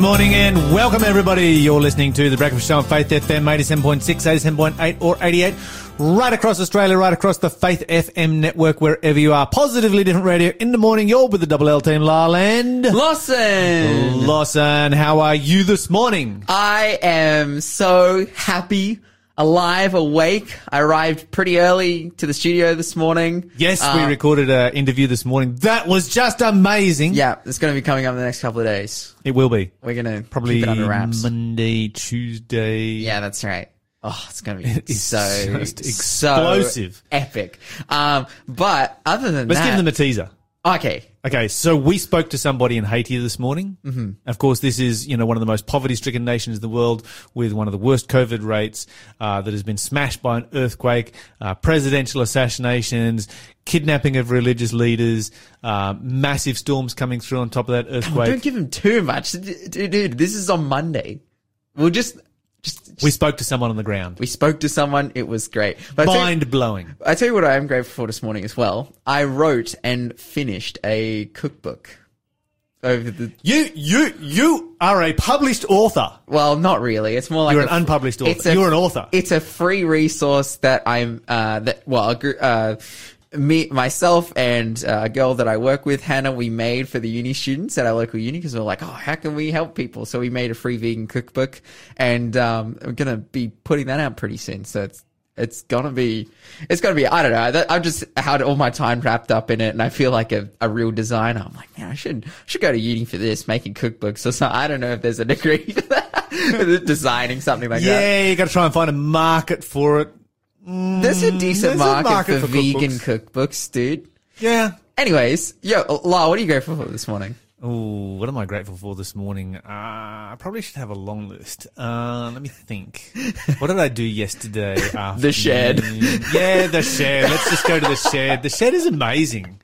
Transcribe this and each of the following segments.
morning and welcome everybody. You're listening to the Breakfast Show on Faith FM 87.6, 87.8 or 88 right across Australia, right across the Faith FM network, wherever you are. Positively different radio in the morning. You're with the Double L team, Larland. Lawson! Lawson, how are you this morning? I am so happy, alive, awake. I arrived pretty early to the studio this morning. Yes, we Uh, recorded an interview this morning. That was just amazing. Yeah, it's going to be coming up in the next couple of days. It will be. We're going to Probably keep it under wraps. Monday, Tuesday. Yeah, that's right. Oh, it's going to be It's so just so explosive. epic. Um, but other than Let's that, give them a teaser. okay. Okay, so we spoke to somebody in Haiti this morning. Mm-hmm. Of course, this is you know one of the most poverty-stricken nations in the world, with one of the worst COVID rates uh, that has been smashed by an earthquake, uh, presidential assassinations, kidnapping of religious leaders, uh, massive storms coming through on top of that earthquake. Don't give him too much. Dude, this is on Monday. We'll just, just, just- We spoke to someone on the ground. we spoke to someone. It was great. But I you- Mind blowing. I tell you what I am grateful for this morning as well. I wrote and finished a cookbook over the. You you you are a published author. Well, not really. It's more like You're an fr- unpublished author. a- You're an author. It's a free resource that I'm. Uh, that well, a uh, me myself and uh, a girl that I work with, Hannah, we made for the uni students at our local uni because we're like, oh, how can we help people? So we made a free vegan cookbook, and um, I'm gonna be putting that out pretty soon. So it's. It's gonna be, it's gonna be, I don't know. I've just had all my time wrapped up in it and I feel like a, a real designer. I'm like, man, I should, should go to uni for this, making cookbooks or something. I don't know if there's a degree for that. Designing something like that. yeah, you got to try and find a market for it. There's a decent there's a market, market for, for vegan cookbooks. dude. Yeah. Anyways, yo, La, what are you grateful for this morning? Oh, what am I grateful for this morning? Uh, I probably should have a long list. Uh, let me think. What did I do yesterday? The shed. Yeah, the shed. Let's just go to the shed. The shed is amazing.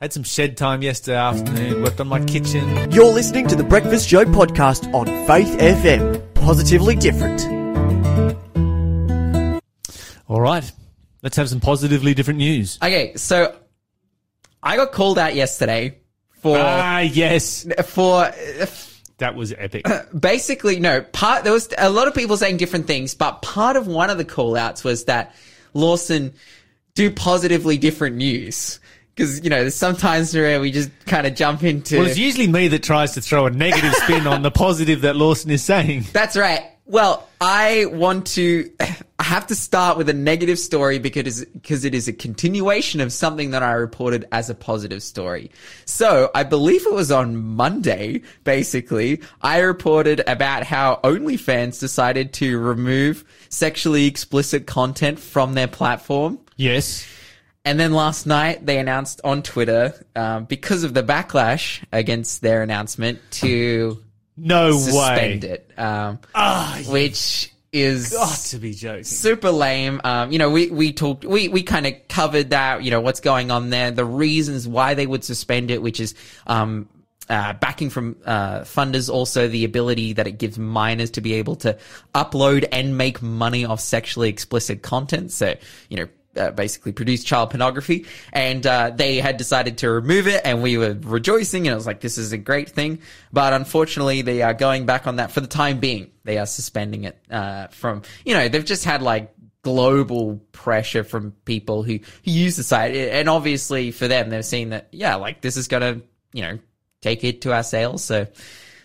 Had some shed time yesterday afternoon. Worked on my kitchen. You're listening to the Breakfast Show podcast on Faith FM. Positively different. All right. Let's have some positively different news. Okay, so I got called out yesterday for Ah, yes. for That was epic. basically no part. There was a lot of people saying different things, but part of one of the call outs was that Lawson do positively different news. Because, you know, there's sometimes where we just kind of jump into. Well, it's usually me that tries to throw a negative spin on the positive that Lawson is saying. That's right. Well, I want to, I have to start with a negative story because, because it is a continuation of something that I reported as a positive story. So I believe it was on Monday, basically, I reported about how OnlyFans decided to remove sexually explicit content from their platform. Yes. And then last night they announced on Twitter, um, because of the backlash against their announcement to No suspend way. it. Um, Ah, which is got to be joking. super lame. Um, you know, we, we talked, we, we kind of covered that, you know, what's going on there, the reasons why they would suspend it, which is, um, uh, backing from uh, funders, also the ability that it gives minors to be able to upload and make money off sexually explicit content. So, you know, uh, basically produced child pornography, and uh, they had decided to remove it, and we were rejoicing, and it was like this is a great thing. But unfortunately, they are going back on that for the time being. They are suspending it uh, from you know they've just had like global pressure from people who, who use the site, and obviously for them, they're seeing that yeah, like this is gonna you know take it to our sales, so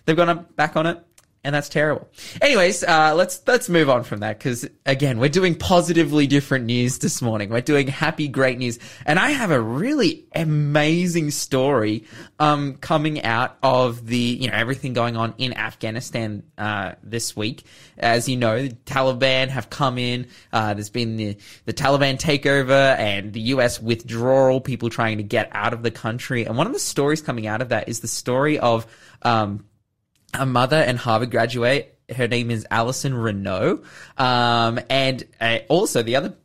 they've gone back on it and that's terrible. Anyways, uh, let's let's move on from that because again, we're doing positively different news this morning. We're doing happy, great news, and I have a really amazing story um, coming out of the you know everything going on in Afghanistan uh, this week. As you know, the Taliban have come in. Uh, there's been the the Taliban takeover and the U.S. withdrawal. People trying to get out of the country, and one of the stories coming out of that is the story of. Um, a mother and Harvard graduate. Her name is Allyson Reneau. Um, and uh, also the other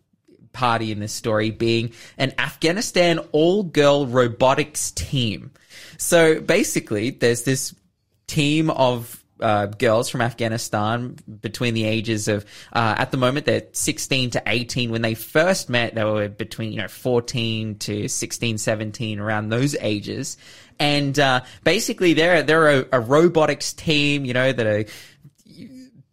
party in this story being an Afghanistan all girl robotics team. So basically, there's this team of uh, girls from Afghanistan between the ages of, uh, at the moment, they're 16 to 18. When they first met, they were between, you know, 14 to 16, 17, around those ages. And, uh, basically they're, they're a, a robotics team, you know, that are,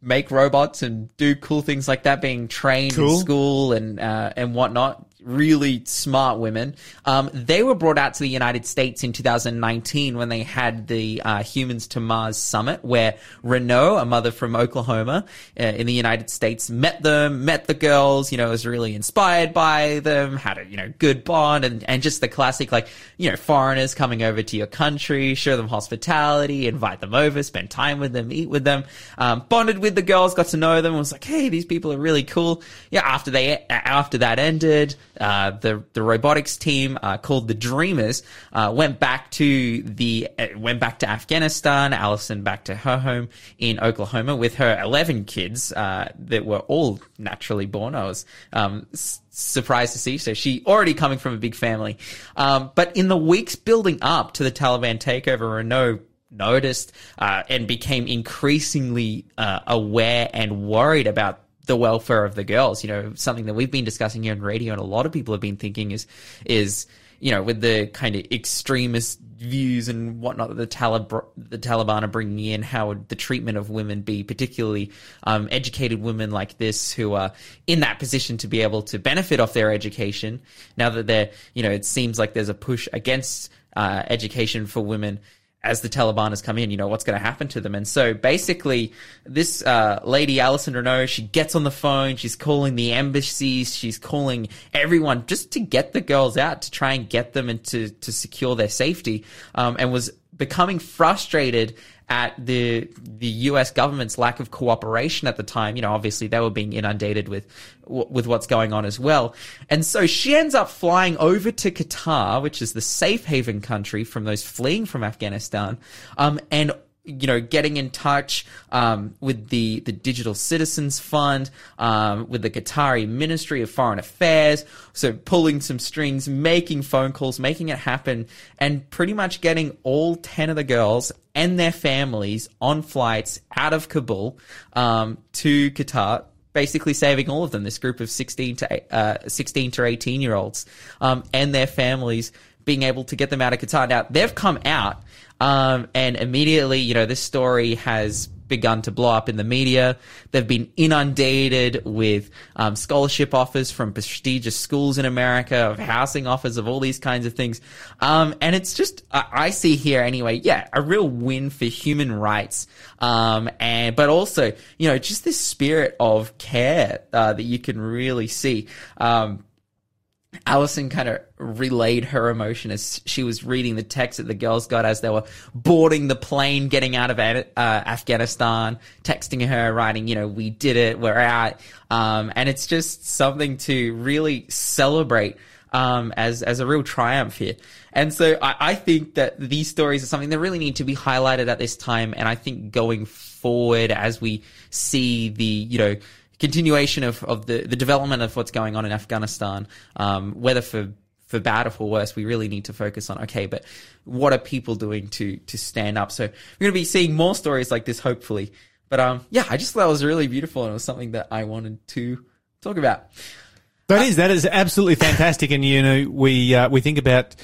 make robots and do cool things like that, being trained Cool. in school and, uh, and whatnot. Really smart women. Um, they were brought out to the United States in 2019 when they had the uh, Humans to Mars Summit, where Reneau, a mother from Oklahoma uh, in the United States, met them, met the girls. You know, was really inspired by them, had a you know good bond, and and just the classic like you know foreigners coming over to your country, show them hospitality, invite them over, spend time with them, eat with them, um, bonded with the girls, got to know them, was like, hey, these people are really cool. Yeah, after they after that ended. Uh, the the robotics team uh, called the Dreamers uh, went back to the uh, went back to Afghanistan. Allyson back to her home in Oklahoma with her eleven kids uh, that were all naturally born. I was um, s- surprised to see. So she already coming from a big family. Um, but in the weeks building up to the Taliban takeover, Reneau noticed and became increasingly aware and worried about the welfare of the girls. You know, something that we've been discussing here on radio, and a lot of people have been thinking is is you know with the kind of extremist views and whatnot that the Talib- the Taliban are bringing in, how would the treatment of women be, particularly um, educated women like this who are in that position to be able to benefit off their education. Now that they're, you know, it seems like there's a push against uh, education for women as the Taliban has come in, you know, what's going to happen to them. And so basically, this uh, lady, Allyson Reneau, she gets on the phone, she's calling the embassies, she's calling everyone just to get the girls out, to try and get them and to, to secure their safety, um, and was becoming frustrated at the the US government's lack of cooperation at the time. You know, obviously they were being inundated with with what's going on as well. And so she ends up flying over to Qatar, which is the safe haven country from those fleeing from Afghanistan, um, and you know, getting in touch um, with the the Digital Citizens Fund, um, with the Qatari Ministry of Foreign Affairs. So pulling some strings, making phone calls, making it happen, and pretty much getting all ten of the girls and their families on flights out of Kabul um, to Qatar basically saving all of them. This group of sixteen to uh, sixteen to eighteen year olds um, and their families, being able to get them out of Qatar. Now they've come out, um, and immediately, you know, this story has begun to blow up in the media. They've been inundated with um, scholarship offers from prestigious schools in America, of housing offers, of all these kinds of things. Um, and it's just, I, I see here anyway, yeah, a real win for human rights. Um, and, but also, you know, just this spirit of care, uh, that you can really see. Um, Allyson kind of relayed her emotion as she was reading the text that the girls got as they were boarding the plane, getting out of uh, Afghanistan, texting her, writing, you know, we did it, we're out. Um, and it's just something to really celebrate. Um, as as a real triumph here, and so I, I think that these stories are something that really need to be highlighted at this time. And I think going forward, as we see the you know continuation of, of the, the development of what's going on in Afghanistan, um, whether for for bad or for worse, we really need to focus on okay, but what are people doing to to stand up? So we're going to be seeing more stories like this, hopefully. But um, yeah, I just thought it was really beautiful and it was something that I wanted to talk about. That is that is absolutely fantastic, and you know we uh, we think about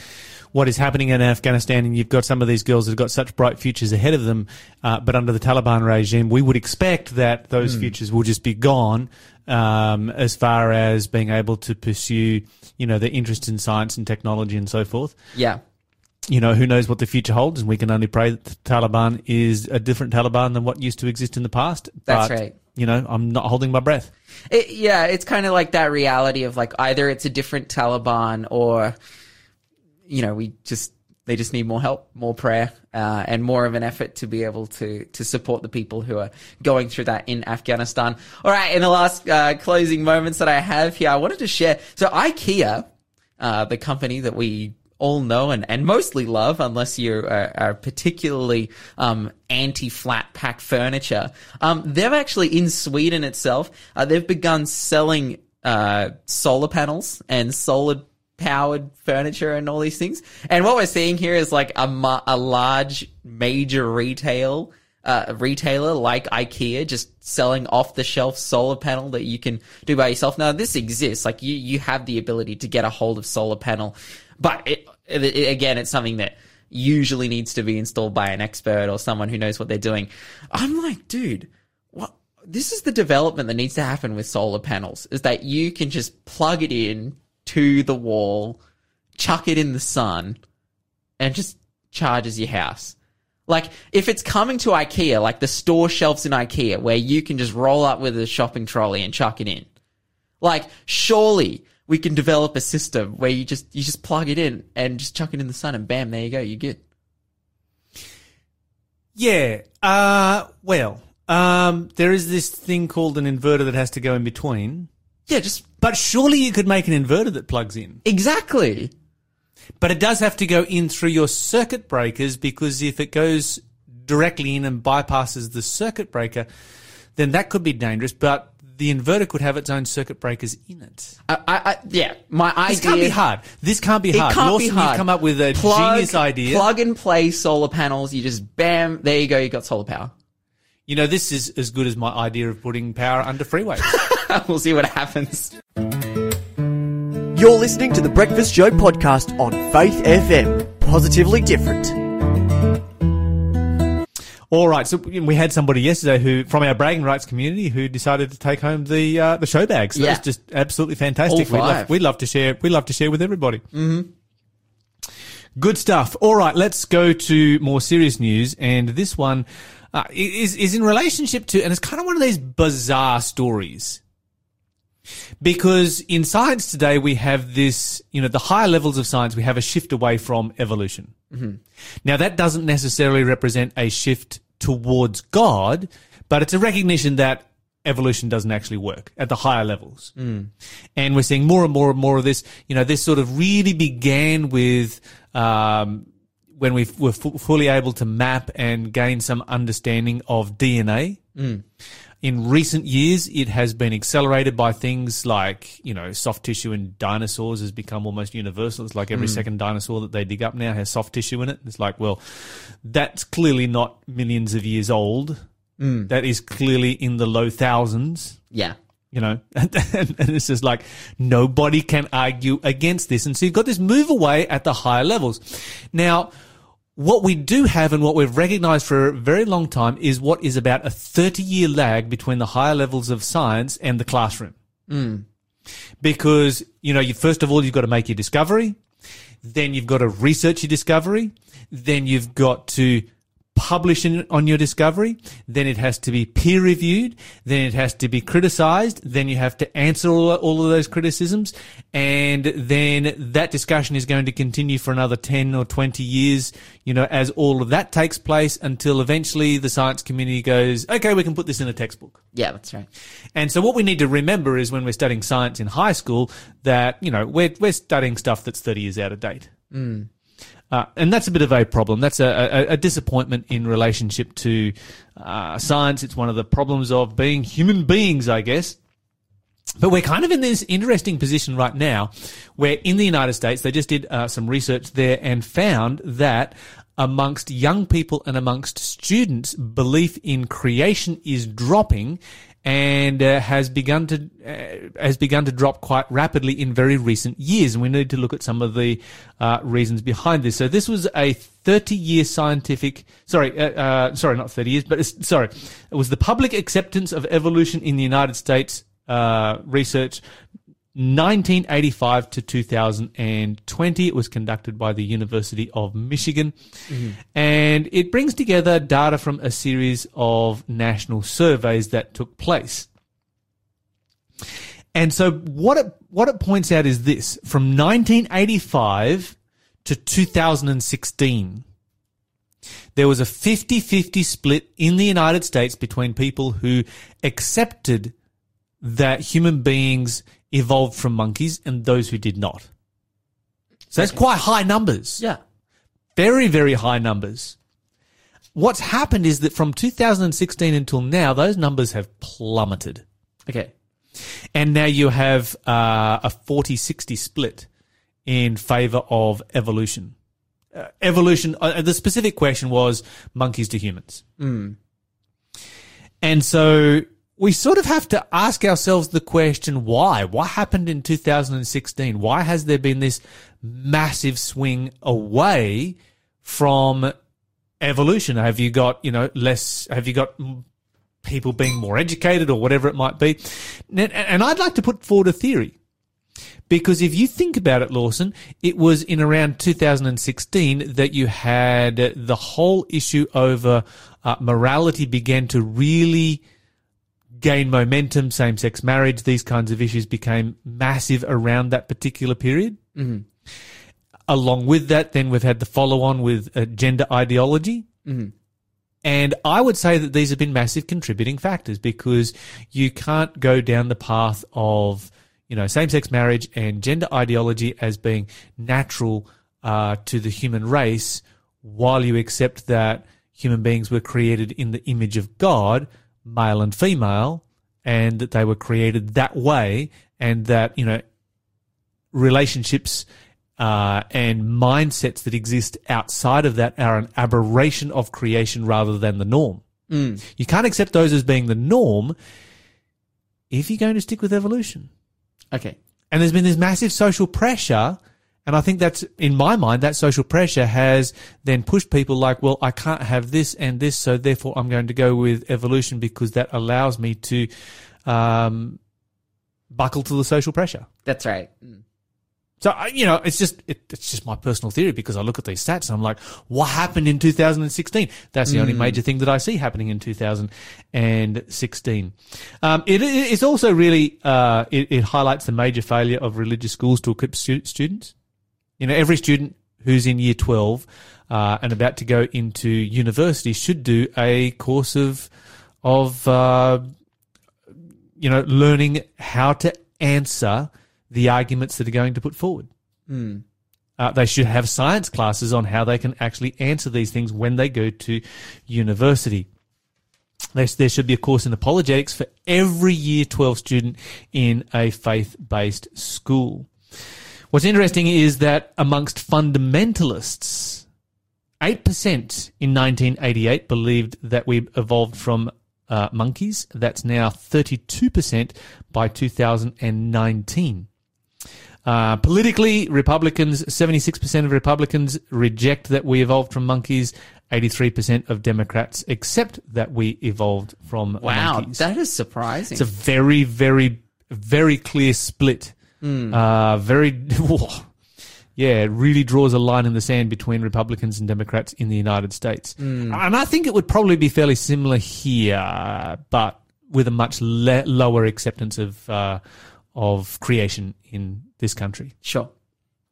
what is happening in Afghanistan, and you've got some of these girls that have got such bright futures ahead of them, uh, but under the Taliban regime, we would expect that those futures will just be gone. Um, as far as being able to pursue, you know, their interest in science and technology and so forth. Yeah, You know, who knows what the future holds, and we can only pray that the Taliban is a different Taliban than what used to exist in the past. That's But, right. You know, I'm not holding my breath. It, yeah, it's kind of like that reality of like either it's a different Taliban or, you know, we just they just need more help, more prayer, uh, and more of an effort to be able to to support the people who are going through that in Afghanistan. All right, in the last uh, closing moments that I have here, I wanted to share. So IKEA, uh, the company that we all know and, and mostly love, unless you are, are particularly um, anti-flat pack furniture. Um, they've actually in Sweden itself, uh, they've begun selling uh, solar panels and solar powered furniture and all these things. And what we're seeing here is like a, a large major retail uh, retailer like IKEA just selling off the shelf solar panel that you can do by yourself. Now this exists. Like you, you have the ability to get a hold of solar panel, but it, it- again, it's something that usually needs to be installed by an expert or someone who knows what they're doing. I'm like, dude, what? This is the development that needs to happen with solar panels is that you can just plug it in to the wall, chuck it in the sun, and just charges your house. Like, if it's coming to IKEA, like the store shelves in IKEA, where you can just roll up with a shopping trolley and chuck it in. Like, surely we can develop a system where you just, you just plug it in and just chuck it in the sun and bam, there you go, you're good. Yeah. Uh, well, um, there is this thing called an inverter that has to go in between. Yeah, just But surely you could make an inverter that plugs in. exactly. But it does have to go in through your circuit breakers because if it goes directly in and bypasses the circuit breaker, then that could be dangerous. But the inverter could have its own circuit breakers in it. I, I, I yeah, my idea. This can't be hard. This can't be It hard. can't Lawson, be hard. You've come up with a Plug- genius idea. Plug and play solar panels. You just bam, there you go. You got solar power. You know, this is as good as my idea of putting power under freeways. we'll see what happens. You're listening to the Breakfast Show podcast on Faith FM. Positively different. All right, so we had somebody yesterday who, from our bragging rights community, who decided to take home the uh, the show bags. That Yeah. was just absolutely fantastic. All We love, five. we love to share. We love to share with everybody. Mm-hmm. Good stuff. All right, let's go to more serious news, and this one uh, is is in relationship to, and it's kind of one of these bizarre stories. Because in science today, we have this, you know, the higher levels of science, we have a shift away from evolution. Mm-hmm. Now, that doesn't necessarily represent a shift towards God, but it's a recognition that evolution doesn't actually work at the higher levels. Mm. And we're seeing more and more and more of this. You know, this sort of really began with, um, when we were fu- fully able to map and gain some understanding of DNA. Mm. In recent years, it has been accelerated by things like, you know, soft tissue in dinosaurs has become almost universal. It's like every hmm. second dinosaur that they dig up now has soft tissue in it. It's like, well, that's clearly not millions of years old. Hmm. That is clearly in the low thousands Yeah. you know, and, and it's just like nobody can argue against this. And so you've got this move away at the higher levels. Now, what we do have and what we've recognized for a very long time is what is about a 30 year lag between the higher levels of science and the classroom. Hmm. Because, you know, you, first of all, you've got to make your discovery. Then you've got to research your discovery. Then you've got to publish in, on your discovery. Then it has to be peer reviewed. Then it has to be criticized. Then you have to answer all, all of those criticisms. And then that discussion is going to continue for another 10 or 20 years, you know, as all of that takes place until eventually the science community goes, okay, we can put this in a textbook. Yeah, that's right. And so what we need to remember is when we're studying science in high school that, you know, we're, we're studying stuff that's 30 years out of date. Mm. Uh, and that's a bit of a problem. That's a, a, a disappointment in relationship to uh, science. It's one of the problems of being human beings, I guess. But we're kind of in this interesting position right now where in the United States, they just did uh, some research there and found that amongst young people and amongst students, belief in creation is dropping and uh, has begun to uh, has begun to drop quite rapidly in very recent years, and we need to look at some of the uh, reasons behind this. So this was a 30 year scientific, sorry, uh, uh, sorry, not 30 years, but sorry, it was the public acceptance of evolution in the United States uh, research. 1985 to 2020. It was conducted by the University of Michigan. Mm-hmm. And it brings together data from a series of national surveys that took place. And so what it, what it points out is this from 1985 to 2016, there was a 50 50 split in the United States between people who accepted that human beings evolved from monkeys and those who did not. So that's quite high numbers. Yeah. Very, very high numbers. What's happened is that from 2016 until now, those numbers have plummeted. Okay. And now you have uh, a 40 60 split in favor of evolution. Uh, evolution, uh, the specific question was monkeys to humans. And so we sort of have to ask ourselves the question, why? What happened in 2016? Why has there been this massive swing away from evolution? Have you got, you know, less, have you got people being more educated or whatever it might be? And I'd like to put forward a theory. Because if you think about it, Lawson, it was in around 2016 that you had the whole issue over uh, morality began to really gain momentum. Same sex marriage, these kinds of issues became massive around that particular period. Mm-hmm. Along with that, then we've had the follow on with uh, gender ideology. Mm-hmm. And I would say that these have been massive contributing factors because you can't go down the path of, you know, same sex marriage and gender ideology as being natural uh, to the human race while you accept that human beings were created in the image of God, male and female, and that they were created that way, and that, you know, relationships uh, and mindsets that exist outside of that are an aberration of creation rather than the norm. Mm. You can't accept those as being the norm if you're going to stick with evolution. Okay. And there's been this massive social pressure. And I think that's, in my mind, that social pressure has then pushed people like, well, I can't have this and this, so therefore I'm going to go with evolution because that allows me to um, buckle to the social pressure. That's right. Mm. So you know, it's just it, it's just my personal theory because I look at these stats and I'm like, what happened in 2016? That's the only major thing that I see happening in 2016. Um, it, it's also really uh, it, it, highlights the major failure of religious schools to equip stu- students. You know, every student who's in year 12 uh, and about to go into university should do a course of of uh, you know learning how to answer the arguments that are going to put forward. Mm. Uh, they should have science classes on how they can actually answer these things when they go to university. There, there should be a course in apologetics for every year 12 student in a faith based school. What's interesting is that amongst fundamentalists, 8% in 1988 believed that we evolved from uh, monkeys. That's now 32% by 2019. Uh, politically, Republicans, 76% of Republicans reject that we evolved from monkeys. 83% of Democrats accept that we evolved from wow, monkeys. that is surprising. It's a very, very, very clear split. Mm. Uh, very, yeah, it really draws a line in the sand between Republicans and Democrats in the United States. Mm. And I think it would probably be fairly similar here, but with a much le- lower acceptance of, uh, of creation in this country. Sure.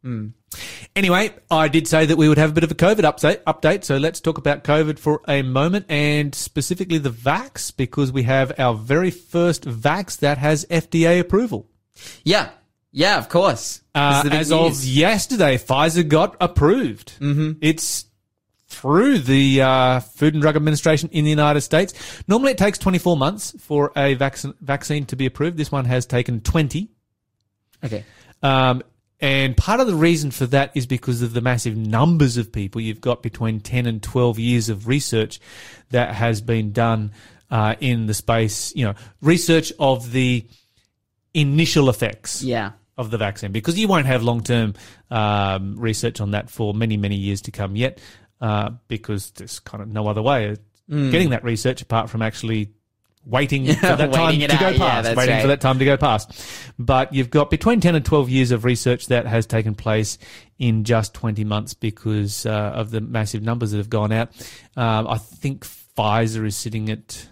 Mm. Anyway, I did say that we would have a bit of a COVID update, update, so let's talk about COVID for a moment and specifically the vax because we have our very first vax that has FDA approval. Yeah. Yeah, of course. Uh, as news. of yesterday, Pfizer got approved. Mm-hmm. It's through the uh, Food and Drug Administration in the United States. Normally, it takes 24 months for a vaccine vaccine to be approved. This one has taken 20. Okay. Um, and part of the reason for that is because of the massive numbers of people. You've got between 10 and 12 years of research that has been done uh, in the space, you know, research of the initial effects yeah. Of the vaccine because you won't have long term um, research on that for many, many years to come yet uh, because there's kind of no other way of Mm. getting that research apart from actually waiting for that time to it go out. Yeah, past, waiting right. for that time to go past. But you've got between 10 and 12 years of research that has taken place in just 20 months because uh, of the massive numbers that have gone out. Um, I think Pfizer is sitting at,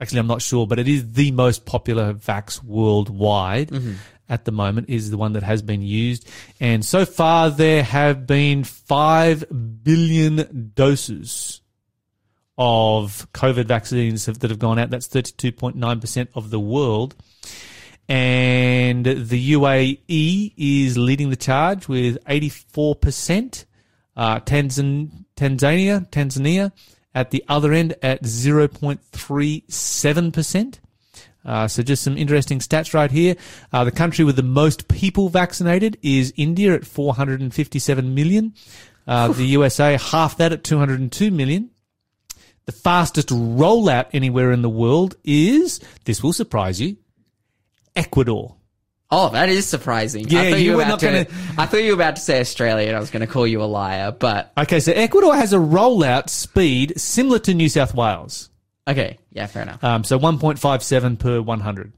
actually, I'm not sure, but it is the most popular vax worldwide. Mm-hmm. At the moment, is the one that has been used, and so far there have been five billion doses of COVID vaccines that have gone out. That's 32.9% of the world. And the UAE is leading the charge with 84%. Uh, Tanzan, Tanzania, Tanzania at the other end at 0.37%. Uh, so just some interesting stats right here. Uh, the country with the most people vaccinated is India at 457 million. Uh, the USA half that at 202 million. The fastest rollout anywhere in the world is, this will surprise you, Ecuador. Oh, that is surprising. Yeah, I thought you you, were not gonna- I thought you were about to say Australia, and I was going to call you a liar. But Okay, so Ecuador has a rollout speed similar to New South Wales. Okay, yeah, fair enough. Um, so 1.57 per 100.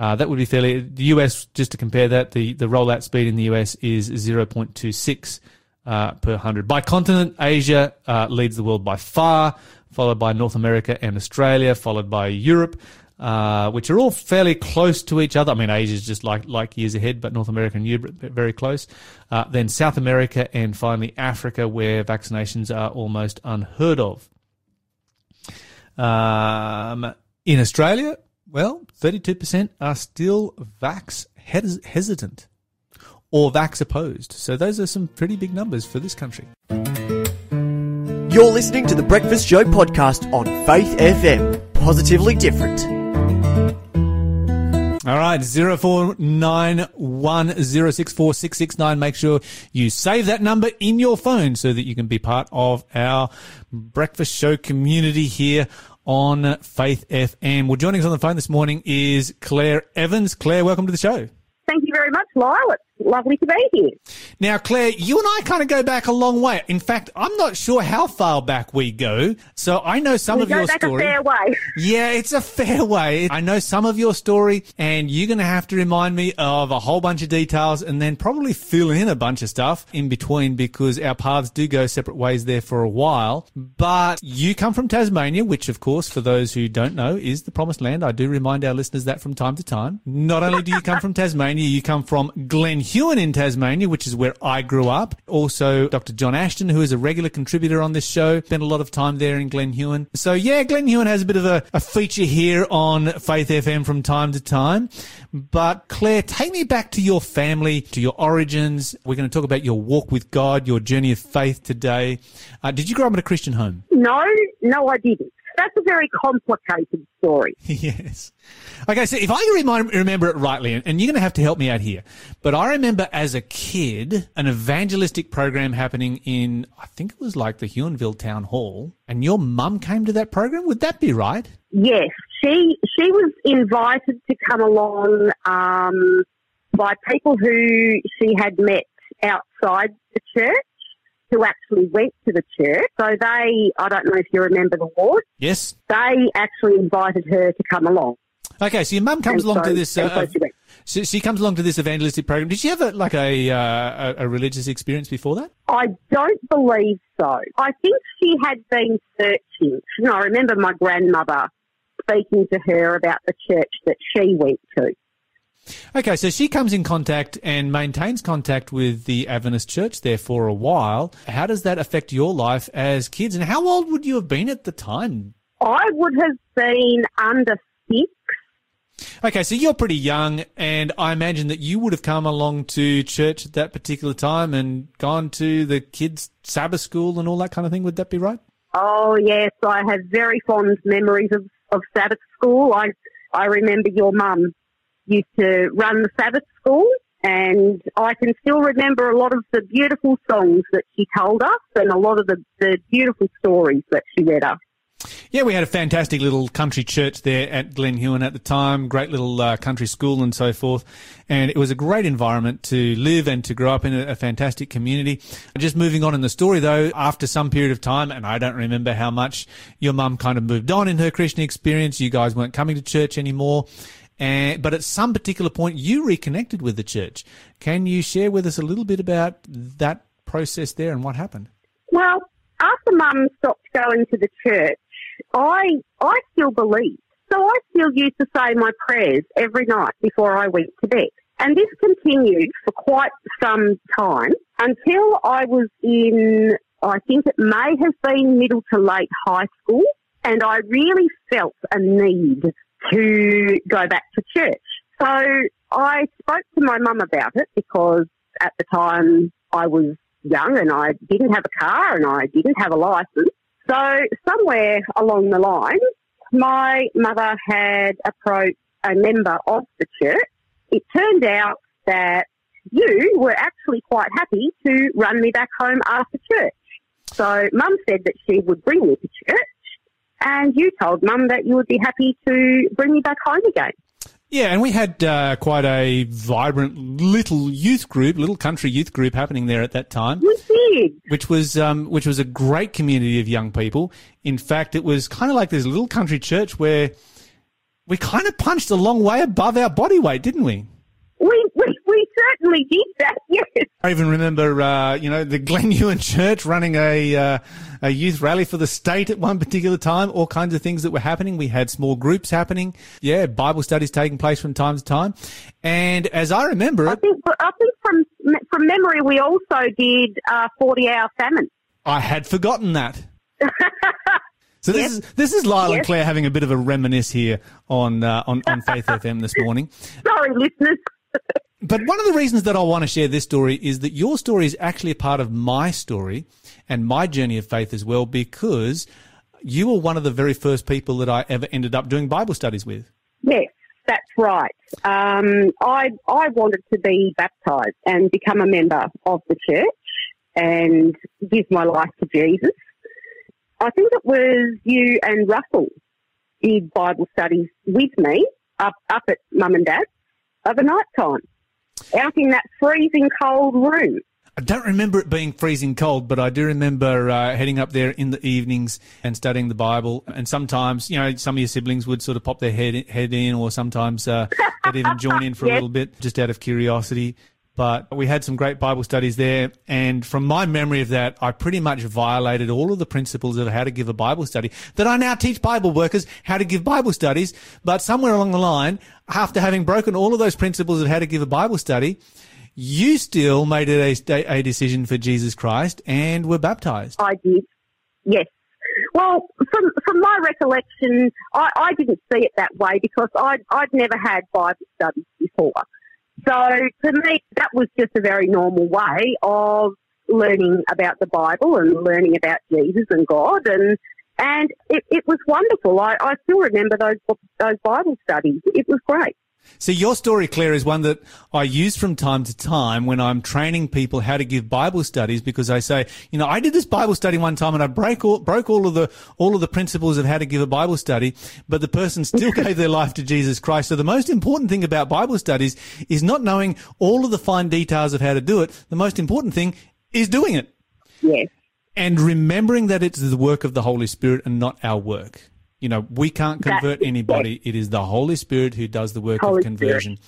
Uh, that would be fairly. The US, just to compare that, the, the rollout speed in the US is 0.26 uh, per 100. By continent, Asia uh, leads the world by far, followed by North America and Australia, followed by Europe, uh, which are all fairly close to each other. I mean, Asia is just like, like years ahead, but North America and Europe are very close. Uh, then South America and finally Africa, where vaccinations are almost unheard of. Um, in Australia, well, 32% are still vax hes- hesitant or vax opposed. So those are some pretty big numbers for this country. You're listening to the Breakfast Show podcast on Faith FM. Positively different. All right, zero four nine one zero six four six six nine. Make sure you save that number in your phone so that you can be part of our breakfast show community here on Faith FM. Well, joining us on the phone this morning is Claire Evans. Claire, welcome to the show. Thank you very much, Lyle. It's lovely to be here. Now, Claire, you and I kind of go back a long way. In fact, I'm not sure how far back we go. So I know some We of go your back story. a fair way. Yeah, it's a fair way. I know some of your story, and you're going to have to remind me of a whole bunch of details and then probably fill in a bunch of stuff in between because our paths do go separate ways there for a while. But you come from Tasmania, which, of course, for those who don't know, is the promised land. I do remind our listeners that from time to time. Not only do you come from Tasmania, you come from Glen Huon in Tasmania, which is where I grew up. Also, Dr. John Ashton, who is a regular contributor on this show, spent a lot of time there in Glen Huon. So yeah, Glen Huon has a bit of a, a feature here on Faith FM from time to time. But Claire, take me back to your family, to your origins. We're going to talk about your walk with God, your journey of faith today. Uh, did you grow up in a Christian home? No, no, I didn't. That's a very complicated story. yes. Okay, so if I remind, remember it rightly, and, you're going to have to help me out here, but I remember as a kid an evangelistic program happening in, I think it was like the Huonville Town Hall, and your mum came to that program. Would that be right? Yes, she she was invited to come along um, by people who she had met outside the church, who actually went to the church. So they, I don't know if you remember the ward, Yes. they actually invited her to come along. Okay, so your mum comes And along so- to this. so Uh, she so she comes along to this evangelistic program. Did she have a, like a, uh, a a religious experience before that? I don't believe so. I think she had been searching. You know, I remember my grandmother speaking to her about the church that she went to. Okay, so she comes in contact and maintains contact with the Adventist church there for a while. How does that affect your life as kids? And how old would you have been at the time? I would have been under six. Okay, so you're pretty young, and I imagine that you would have come along to church at that particular time and gone to the kids' Sabbath school and all that kind of thing. Would that be right? Oh yes, I have very fond memories of, of Sabbath school. I I remember your mum used to run the Sabbath school and I can still remember a lot of the beautiful songs that she told us and a lot of the, the beautiful stories that she read us. Yeah, we had a fantastic little country church there at Glen Huon at the time, great little uh, country school and so forth. And it was a great environment to live and to grow up in a, a fantastic community. Just moving on in the story though, after some period of time, and I don't remember how much, your mum kind of moved on in her Christian experience. You guys weren't coming to church anymore. And, but at some particular point, you reconnected with the church. Can you share with us a little bit about that process there and what happened? Well, after Mum stopped going to the church, I I still believed. So I still used to say my prayers every night before I went to bed. And this continued for quite some time until I was in, I think it may have been middle to late high school. And I really felt a need to go back to church. So I spoke to my mum about it because at the time I was young and I didn't have a car and I didn't have a license. So somewhere along the line, my mother had approached a member of the church. It turned out that you were actually quite happy to run me back home after church. So Mum said that she would bring me to church, and you told Mum that you would be happy to bring me back home again. Yeah, and we had uh, quite a vibrant little youth group, little country youth group happening there at that time. We did. Which was um, which was a great community of young people. In fact, it was kind of like this little country church where we kind of punched a long way above our body weight, didn't we? We, we, we certainly did that, yes. I even remember, uh, you know, the Glen Huon Church running a, uh, a youth rally for the state at one particular time, all kinds of things that were happening. We had small groups happening. Yeah, Bible studies taking place from time to time. And as I remember I think, I think from, from memory, we also did uh, 40 hour famine. I had forgotten that. So this Yes. is this is Lyle and Claire having a bit of a reminisce here on uh, on, on Faith FM this morning. Sorry, listeners. But one of the reasons that I want to share this story is that your story is actually a part of my story and my journey of faith as well, because you were one of the very first people that I ever ended up doing Bible studies with. Yes, that's right. Um, I I wanted to be baptised and become a member of the church and give my life to Jesus. I think it was you and Russell did Bible studies with me up up at Mum and Dad's a night time, out in that freezing cold room. I don't remember it being freezing cold, but I do remember uh, heading up there in the evenings and studying the Bible. And sometimes, you know, some of your siblings would sort of pop their head head in, or sometimes uh, they'd even join in for a little bit, just out of curiosity. But we had some great Bible studies there, and from my memory of that, I pretty much violated all of the principles of how to give a Bible study that I now teach Bible workers how to give Bible studies. But somewhere along the line, after having broken all of those principles of how to give a Bible study, you still made a, a decision for Jesus Christ and were baptized. I did. Yes. Well, from from my recollection, I, I didn't see it that way because I'd I'd never had Bible studies before. So to me, that was just a very normal way of learning about the Bible and learning about Jesus and God, and and it, it was wonderful. I, I still remember those those Bible studies. It was great. See, your story, Claire, is one that I use from time to time when I'm training people how to give Bible studies because I say, you know, I did this Bible study one time and I broke all, broke all of the, all of the principles of how to give a Bible study, but the person still gave their life to Jesus Christ. So the most important thing about Bible studies is not knowing all of the fine details of how to do it. The most important thing is doing it Yes. and remembering that it's the work of the Holy Spirit and not our work. You know, we can't convert anybody. It is the Holy Spirit who does the work Holy of conversion.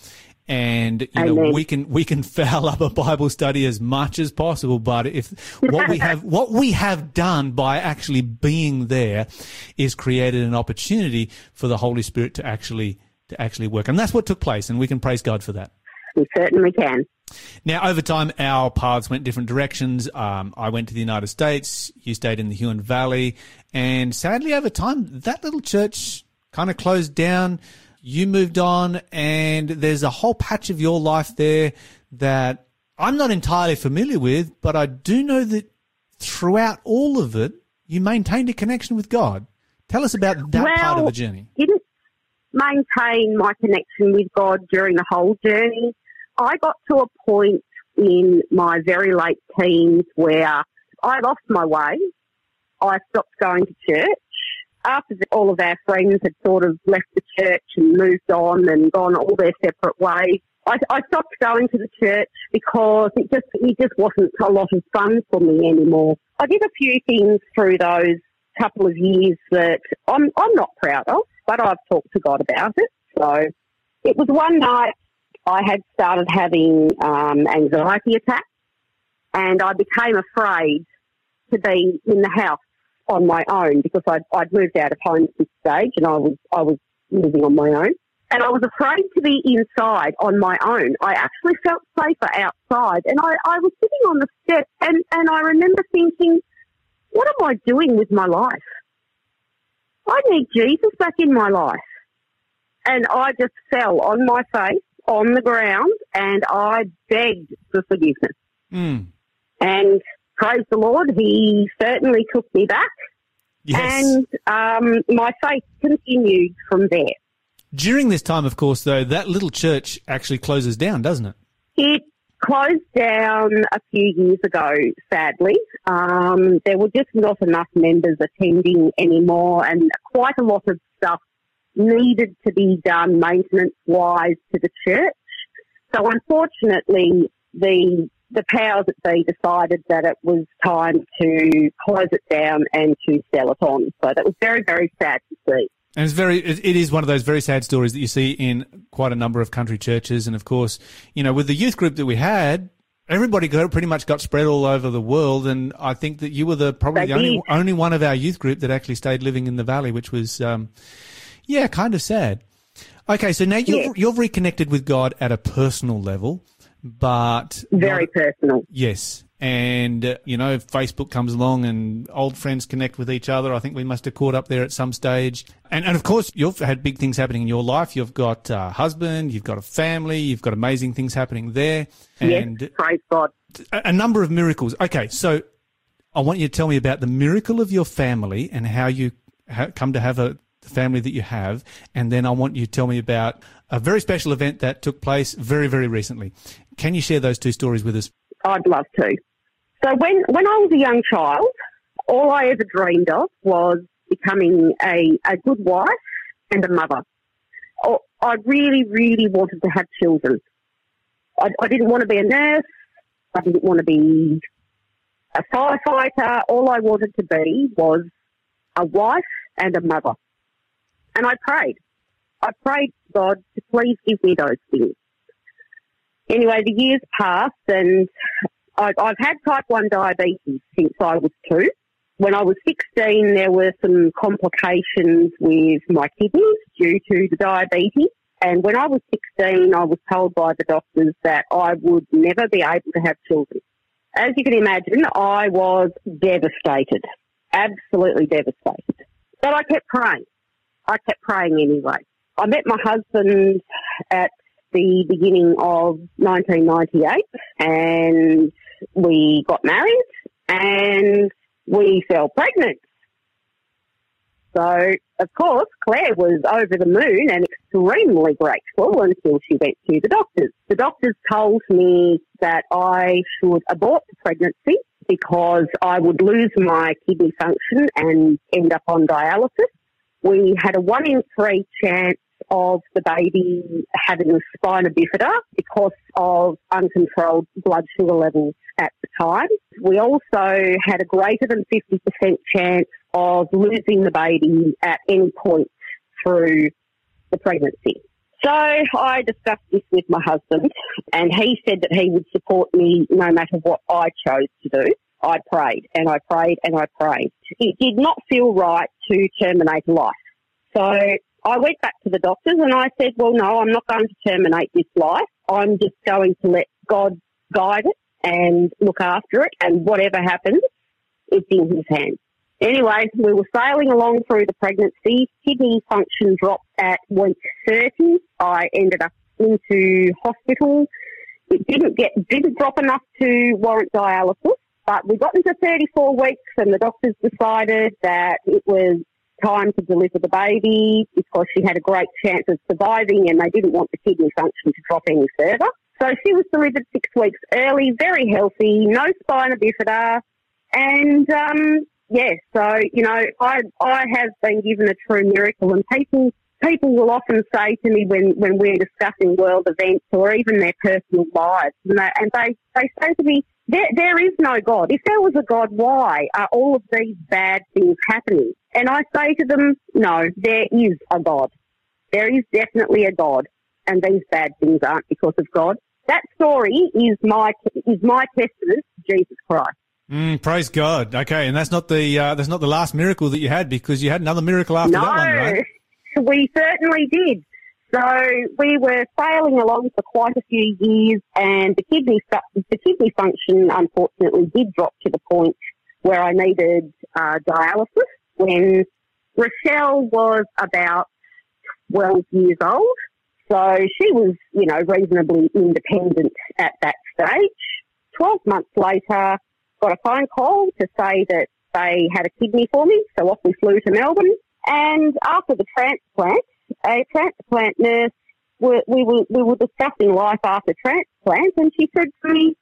And you know Amen. we can we can foul up a Bible study as much as possible, but if what we have what we have done by actually being there is created an opportunity for the Holy Spirit to actually to actually work, and that's what took place, and we can praise God for that. We certainly can. Now, over time, our paths went different directions. Um, I went to the United States. You stayed in the Huon Valley. And sadly, over time, that little church kind of closed down. You moved on, and there's a whole patch of your life there that I'm not entirely familiar with, but I do know that throughout all of it, you maintained a connection with God. Tell us about that part of the journey. didn't maintain my connection with God during the whole journey. I got to a point in my very late teens where I lost my way. I stopped going to church. After all of our friends had sort of left the church and moved on and gone all their separate ways, I, I stopped going to the church because it just it just wasn't a lot of fun for me anymore. I did a few things through those couple of years that I'm I'm not proud of, but I've talked to God about it. So it was one night I had started having um, anxiety attacks, and I became afraid to be in the house on my own because I'd, I'd moved out of home at this stage, and I was I was living on my own. And I was afraid to be inside on my own. I actually felt safer outside. And I, I was sitting on the step and, and I remember thinking, what am I doing with my life? I need Jesus back in my life. And I just fell on my face on the ground and I begged for forgiveness. Mm. And praise the Lord, He certainly took me back. Yes. And um, my faith continued from there. During this time, of course, though, that little church actually closes down, doesn't it? It closed down a few years ago, sadly. Um, there were just not enough members attending anymore, and quite a lot of stuff needed to be done maintenance wise to the church. So unfortunately, the the powers that be decided that it was time to close it down and to sell it on. So that was very, very sad to see. And it's very, it is one of those very sad stories that you see in quite a number of country churches. And of course, you know, with the youth group that we had, everybody got, pretty much got spread all over the world. And I think that you were the probably the only, only one of our youth group that actually stayed living in the valley, which was, um, yeah, kind of sad. Okay, so now you've, yes. you've reconnected with God at a personal level, but very not, personal. Yes, and uh, you know, Facebook comes along and old friends connect with each other. I think we must have caught up there at some stage. And and of course, you've had big things happening in your life. You've got a husband, you've got a family, you've got amazing things happening there. And yes, praise God. A, a number of miracles. Okay, so I want you to tell me about the miracle of your family and how you ha- come to have a the family that you have, and then I want you to tell me about a very special event that took place very, very recently. Can you share those two stories with us? I'd love to. So when, when I was a young child, all I ever dreamed of was becoming a, a good wife and a mother. Oh, I really, really wanted to have children. I, I didn't want to be a nurse. I didn't want to be a firefighter. All I wanted to be was a wife and a mother. And I prayed. I prayed God to please give me those things. Anyway, the years passed and I, I've had type 1 diabetes since I was two. When I was 16, there were some complications with my kidneys due to the diabetes. And when I was 16, I was told by the doctors that I would never be able to have children. As you can imagine, I was devastated, absolutely devastated. But I kept praying. I kept praying anyway. I met my husband at the beginning of 1998 and we got married and we fell pregnant. So, of course, Claire was over the moon and extremely grateful until she went to the doctors. The doctors told me that I should abort the pregnancy because I would lose my kidney function and end up on dialysis we had a one in three chance of the baby having spina bifida because of uncontrolled blood sugar levels at the time. We also had a greater than 50% chance of losing the baby at any point through the pregnancy. So I discussed this with my husband and he said that he would support me no matter what I chose to do. I prayed and I prayed and I prayed. It did not feel right to terminate life. So I went back to the doctors and I said, well, no, I'm not going to terminate this life. I'm just going to let God guide it and look after it and whatever happens, it's in his hands. Anyway, we were sailing along through the pregnancy. Kidney function dropped at week 30. I ended up into hospital. It didn't get, didn't drop enough to warrant dialysis. But we got into 34 weeks and the doctors decided that it was time to deliver the baby because she had a great chance of surviving and they didn't want the kidney function to drop any further. So she was delivered six weeks early, very healthy, no spina bifida. And, um, yeah, so, you know, I, I have been given a true miracle and people, people will often say to me when, when we're discussing world events or even their personal lives, and and they, they say to me, there, there is no God. If there was a God, why are all of these bad things happening? And I say to them, no, there is a God. There is definitely a God, and these bad things aren't because of God. That story is my is my testament to Jesus Christ. Mm, praise God. Okay, and that's not the uh, that's not the last miracle that you had because you had another miracle after no, that one, right? We certainly did. So we were sailing along for quite a few years, and the kidney the kidney function unfortunately did drop to the point where I needed uh, dialysis. When Rochelle was about 12 years old, so she was, you know, reasonably independent at that stage. 12 months later, got a phone call to say that they had a kidney for me, so off we flew to Melbourne. And after the transplant, a transplant nurse, we, we, were, we were discussing life after transplant and she said to me,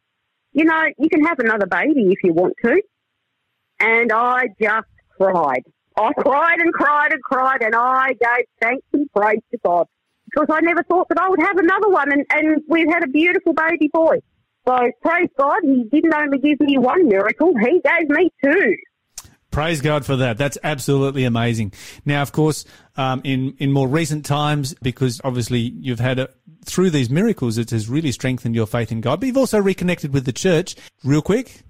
you know, you can have another baby if you want to. And I just cried. I cried and cried and cried, and I gave thanks and praise to God because I never thought that I would have another one, and, and we've had a beautiful baby boy. So praise God, He didn't only give me one miracle, He gave me two. Praise God for that. That's absolutely amazing. Now, of course, um, in in more recent times, because obviously you've had a, through these miracles, it has really strengthened your faith in God. But you've also reconnected with the church. Real quick,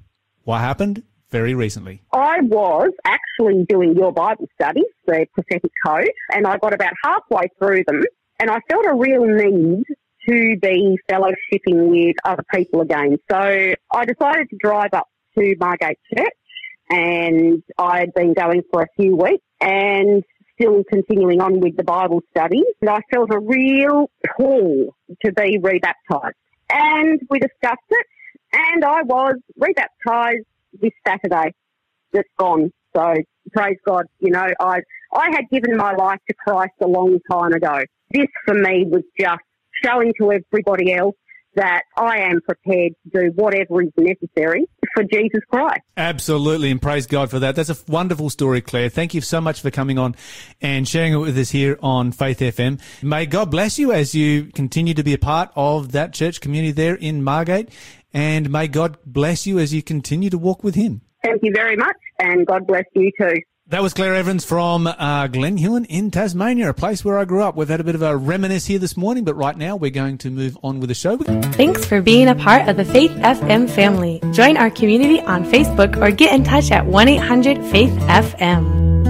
what happened very recently? I was actually doing your Bible studies, the prophetic code, and I got about halfway through them, and I felt a real need to be fellowshipping with other people again. So I decided to drive up to Margate Church and I had been going for a few weeks and still continuing on with the Bible study. And I felt a real pull to be rebaptised. And we discussed it, and I was rebaptised this Saturday. That's gone. So praise God. You know, I I had given my life to Christ a long time ago. This for me was just showing to everybody else that I am prepared to do whatever is necessary for Jesus Christ. Absolutely, and praise God for that. That's a wonderful story, Claire. Thank you so much for coming on and sharing it with us here on Faith FM. May God bless you as you continue to be a part of that church community there in Margate, and may God bless you as you continue to walk with Him. Thank you very much, and God bless you too. That was Claire Evans from uh, Glen Huon in Tasmania, a place where I grew up. We've had a bit of a reminisce here this morning, but right now we're going to move on with the show. Thanks for being a part of the Faith FM family. Join our community on Facebook or get in touch at 1 800 Faith FM.